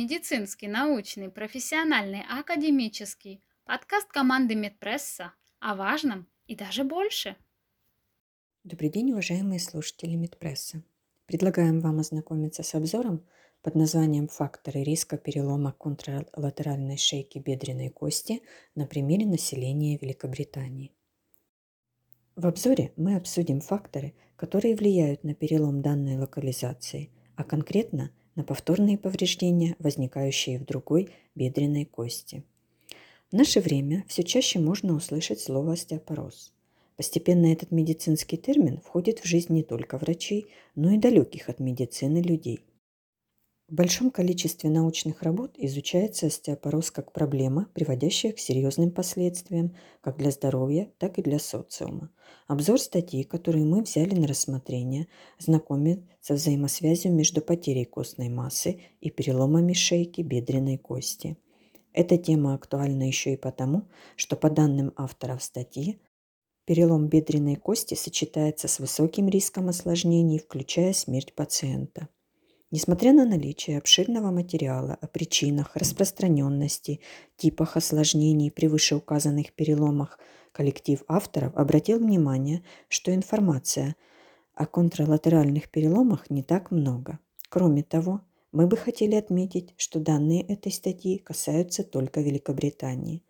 Медицинский, научный, профессиональный, академический. Подкаст команды Медпресса о важном и даже больше. Добрый день, уважаемые слушатели Медпресса. Предлагаем вам ознакомиться с обзором под названием «Факторы риска перелома контралатеральной шейки бедренной кости на примере населения Великобритании». В обзоре мы обсудим факторы, которые влияют на перелом данной локализации, а конкретно на повторные повреждения, возникающие в другой бедренной кости. В наше время все чаще можно услышать слово остеопороз. Постепенно этот медицинский термин входит в жизнь не только врачей, но и далеких от медицины людей. В большом количестве научных работ изучается остеопороз как проблема, приводящая к серьезным последствиям как для здоровья, так и для социума. Обзор статьи, которые мы взяли на рассмотрение, знакомит со взаимосвязью между потерей костной массы и переломами шейки бедренной кости. Эта тема актуальна еще и потому, что по данным авторов статьи, перелом бедренной кости сочетается с высоким риском осложнений, включая смерть пациента. Несмотря на наличие обширного материала о причинах, распространенности, типах осложнений при вышеуказанных переломах, коллектив авторов обратил внимание, что информация о контралатеральных переломах не так много. Кроме того, мы бы хотели отметить, что данные этой статьи касаются только Великобритании.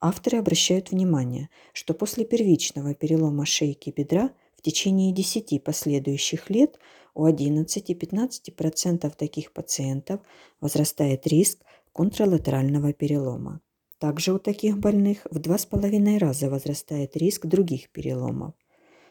Авторы обращают внимание, что после первичного перелома шейки бедра в течение 10 последующих лет – у 11-15% таких пациентов возрастает риск контралатерального перелома. Также у таких больных в 2,5 раза возрастает риск других переломов.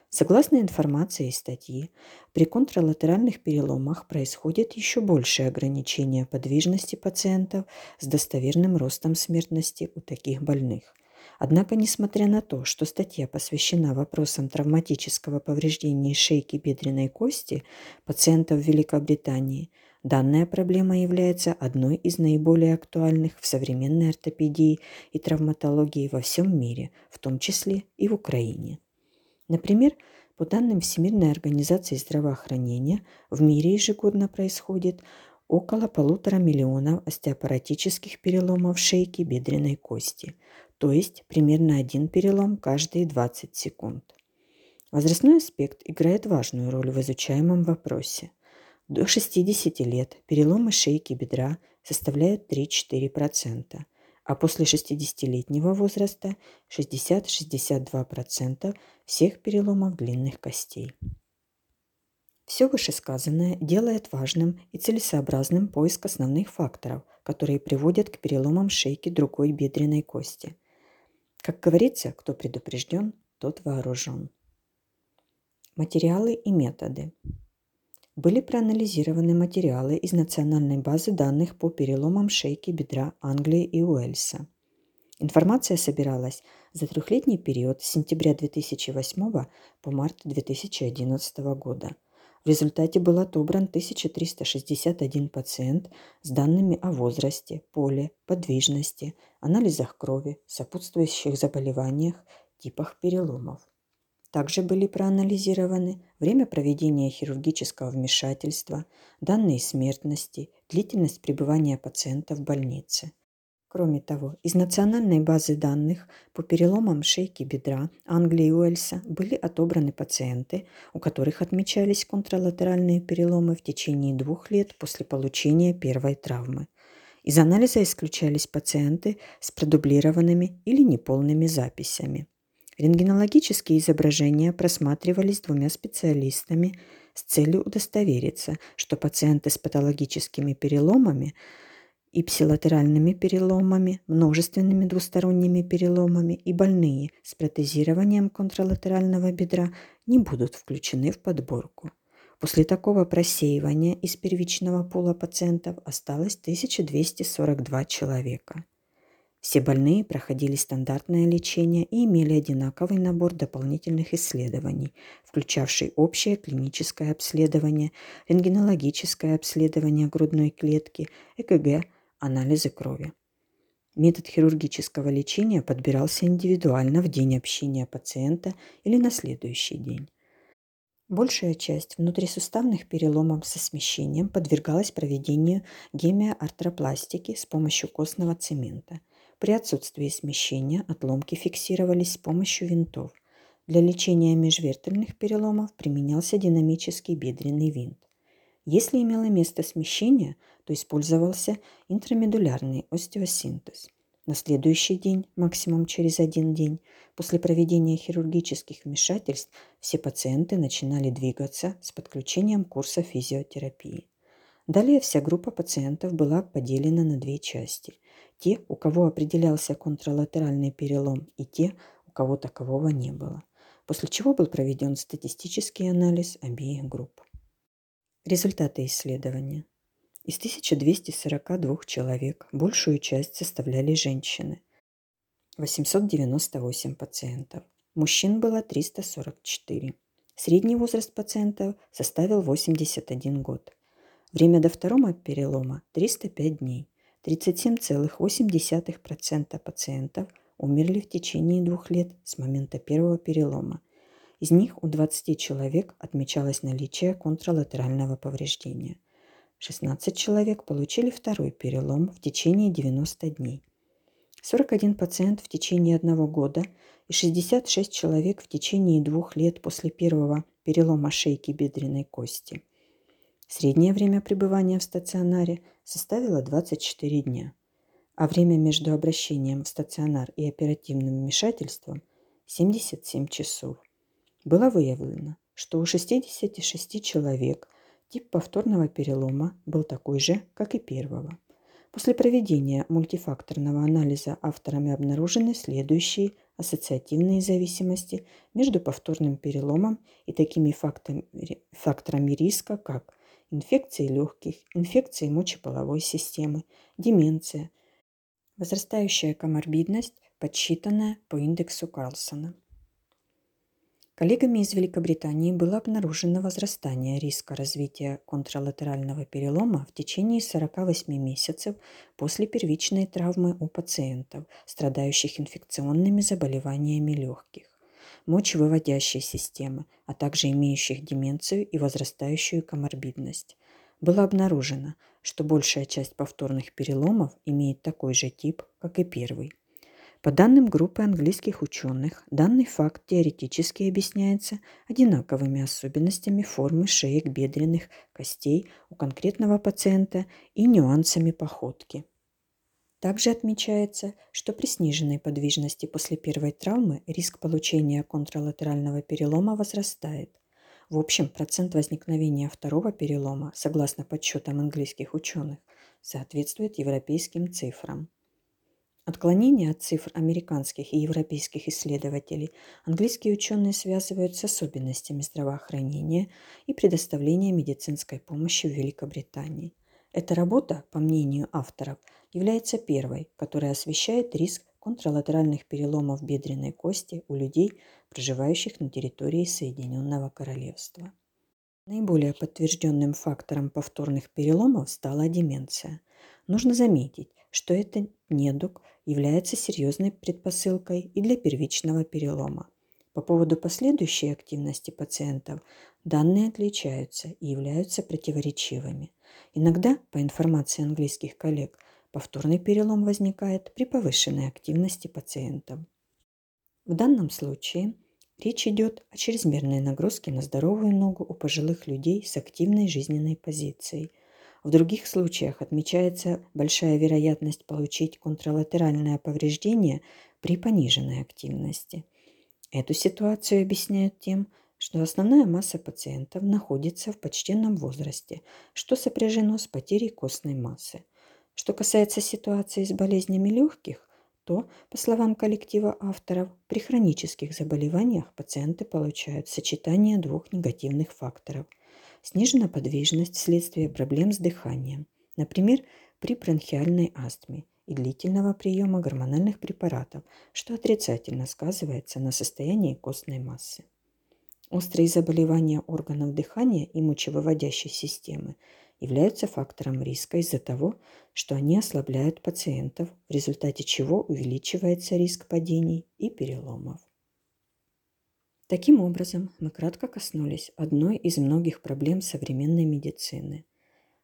Согласно информации из статьи, при контралатеральных переломах происходит еще большее ограничение подвижности пациентов с достоверным ростом смертности у таких больных. Однако, несмотря на то, что статья посвящена вопросам травматического повреждения шейки бедренной кости пациентов Великобритании, данная проблема является одной из наиболее актуальных в современной ортопедии и травматологии во всем мире, в том числе и в Украине. Например, по данным Всемирной организации здравоохранения, в мире ежегодно происходит около полутора миллионов остеопаратических переломов шейки бедренной кости, то есть примерно один перелом каждые 20 секунд. Возрастной аспект играет важную роль в изучаемом вопросе. До 60 лет переломы шейки бедра составляют 3-4%, а после 60-летнего возраста 60-62% всех переломов длинных костей. Все вышесказанное делает важным и целесообразным поиск основных факторов, которые приводят к переломам шейки другой бедренной кости – как говорится, кто предупрежден, тот вооружен. Материалы и методы. Были проанализированы материалы из национальной базы данных по переломам шейки бедра Англии и Уэльса. Информация собиралась за трехлетний период с сентября 2008 по март 2011 года – в результате был отобран 1361 пациент с данными о возрасте, поле, подвижности, анализах крови, сопутствующих заболеваниях, типах переломов. Также были проанализированы время проведения хирургического вмешательства, данные смертности, длительность пребывания пациента в больнице. Кроме того, из национальной базы данных по переломам шейки бедра Англии и Уэльса были отобраны пациенты, у которых отмечались контралатеральные переломы в течение двух лет после получения первой травмы. Из анализа исключались пациенты с продублированными или неполными записями. Рентгенологические изображения просматривались двумя специалистами с целью удостовериться, что пациенты с патологическими переломами – ипсилатеральными переломами, множественными двусторонними переломами и больные с протезированием контралатерального бедра не будут включены в подборку. После такого просеивания из первичного пула пациентов осталось 1242 человека. Все больные проходили стандартное лечение и имели одинаковый набор дополнительных исследований, включавший общее клиническое обследование, рентгенологическое обследование грудной клетки, ЭКГ, анализы крови. Метод хирургического лечения подбирался индивидуально в день общения пациента или на следующий день. Большая часть внутрисуставных переломов со смещением подвергалась проведению гемиоартропластики с помощью костного цемента. При отсутствии смещения отломки фиксировались с помощью винтов. Для лечения межвертельных переломов применялся динамический бедренный винт. Если имело место смещение, то использовался интрамедулярный остеосинтез. На следующий день, максимум через один день, после проведения хирургических вмешательств, все пациенты начинали двигаться с подключением курса физиотерапии. Далее вся группа пациентов была поделена на две части. Те, у кого определялся контралатеральный перелом, и те, у кого такового не было. После чего был проведен статистический анализ обеих групп. Результаты исследования. Из 1242 человек большую часть составляли женщины. 898 пациентов. Мужчин было 344. Средний возраст пациентов составил 81 год. Время до второго перелома – 305 дней. 37,8% пациентов умерли в течение двух лет с момента первого перелома. Из них у 20 человек отмечалось наличие контралатерального повреждения. 16 человек получили второй перелом в течение 90 дней. 41 пациент в течение одного года и 66 человек в течение двух лет после первого перелома шейки бедренной кости. Среднее время пребывания в стационаре составило 24 дня, а время между обращением в стационар и оперативным вмешательством – 77 часов было выявлено, что у 66 человек тип повторного перелома был такой же, как и первого. После проведения мультифакторного анализа авторами обнаружены следующие ассоциативные зависимости между повторным переломом и такими факторами, факторами риска, как инфекции легких, инфекции мочеполовой системы, деменция, возрастающая коморбидность, подсчитанная по индексу Карлсона. Коллегами из Великобритании было обнаружено возрастание риска развития контралатерального перелома в течение 48 месяцев после первичной травмы у пациентов, страдающих инфекционными заболеваниями легких, мочевыводящей системы, а также имеющих деменцию и возрастающую коморбидность. Было обнаружено, что большая часть повторных переломов имеет такой же тип, как и первый. По данным группы английских ученых, данный факт теоретически объясняется одинаковыми особенностями формы шеек бедренных костей у конкретного пациента и нюансами походки. Также отмечается, что при сниженной подвижности после первой травмы риск получения контралатерального перелома возрастает. В общем, процент возникновения второго перелома, согласно подсчетам английских ученых, соответствует европейским цифрам. Отклонения от цифр американских и европейских исследователей английские ученые связывают с особенностями здравоохранения и предоставления медицинской помощи в Великобритании. Эта работа, по мнению авторов, является первой, которая освещает риск контралатеральных переломов бедренной кости у людей, проживающих на территории Соединенного Королевства. Наиболее подтвержденным фактором повторных переломов стала деменция. Нужно заметить, что это недуг является серьезной предпосылкой и для первичного перелома. По поводу последующей активности пациентов данные отличаются и являются противоречивыми. Иногда, по информации английских коллег, повторный перелом возникает при повышенной активности пациентов. В данном случае речь идет о чрезмерной нагрузке на здоровую ногу у пожилых людей с активной жизненной позицией, в других случаях отмечается большая вероятность получить контралатеральное повреждение при пониженной активности. Эту ситуацию объясняют тем, что основная масса пациентов находится в почтенном возрасте, что сопряжено с потерей костной массы. Что касается ситуации с болезнями легких, то, по словам коллектива авторов, при хронических заболеваниях пациенты получают сочетание двух негативных факторов – снижена подвижность вследствие проблем с дыханием, например, при бронхиальной астме и длительного приема гормональных препаратов, что отрицательно сказывается на состоянии костной массы. Острые заболевания органов дыхания и мочевыводящей системы являются фактором риска из-за того, что они ослабляют пациентов, в результате чего увеличивается риск падений и переломов. Таким образом, мы кратко коснулись одной из многих проблем современной медицины.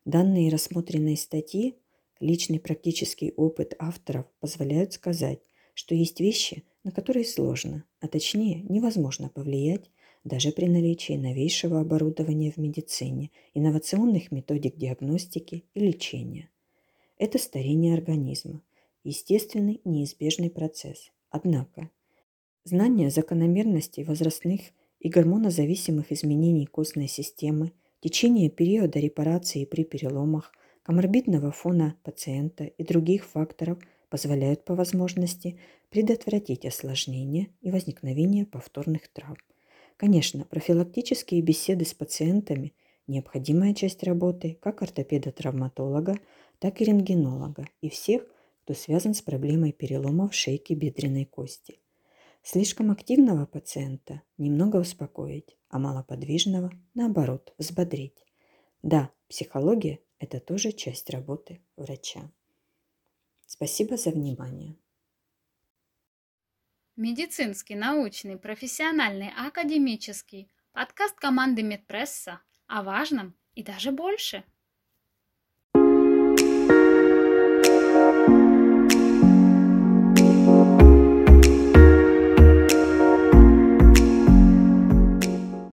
Данные рассмотренной статьи, личный практический опыт авторов позволяют сказать, что есть вещи, на которые сложно, а точнее невозможно повлиять даже при наличии новейшего оборудования в медицине, инновационных методик диагностики и лечения. Это старение организма, естественный неизбежный процесс. Однако, знание закономерностей возрастных и гормонозависимых изменений костной системы, течение периода репарации при переломах, коморбидного фона пациента и других факторов – позволяют по возможности предотвратить осложнения и возникновение повторных травм. Конечно, профилактические беседы с пациентами – необходимая часть работы как ортопеда-травматолога, так и рентгенолога и всех, кто связан с проблемой переломов шейки бедренной кости. Слишком активного пациента немного успокоить, а малоподвижного, наоборот, взбодрить. Да, психология – это тоже часть работы врача. Спасибо за внимание. Медицинский, научный, профессиональный, академический подкаст команды Медпресса о важном и даже больше –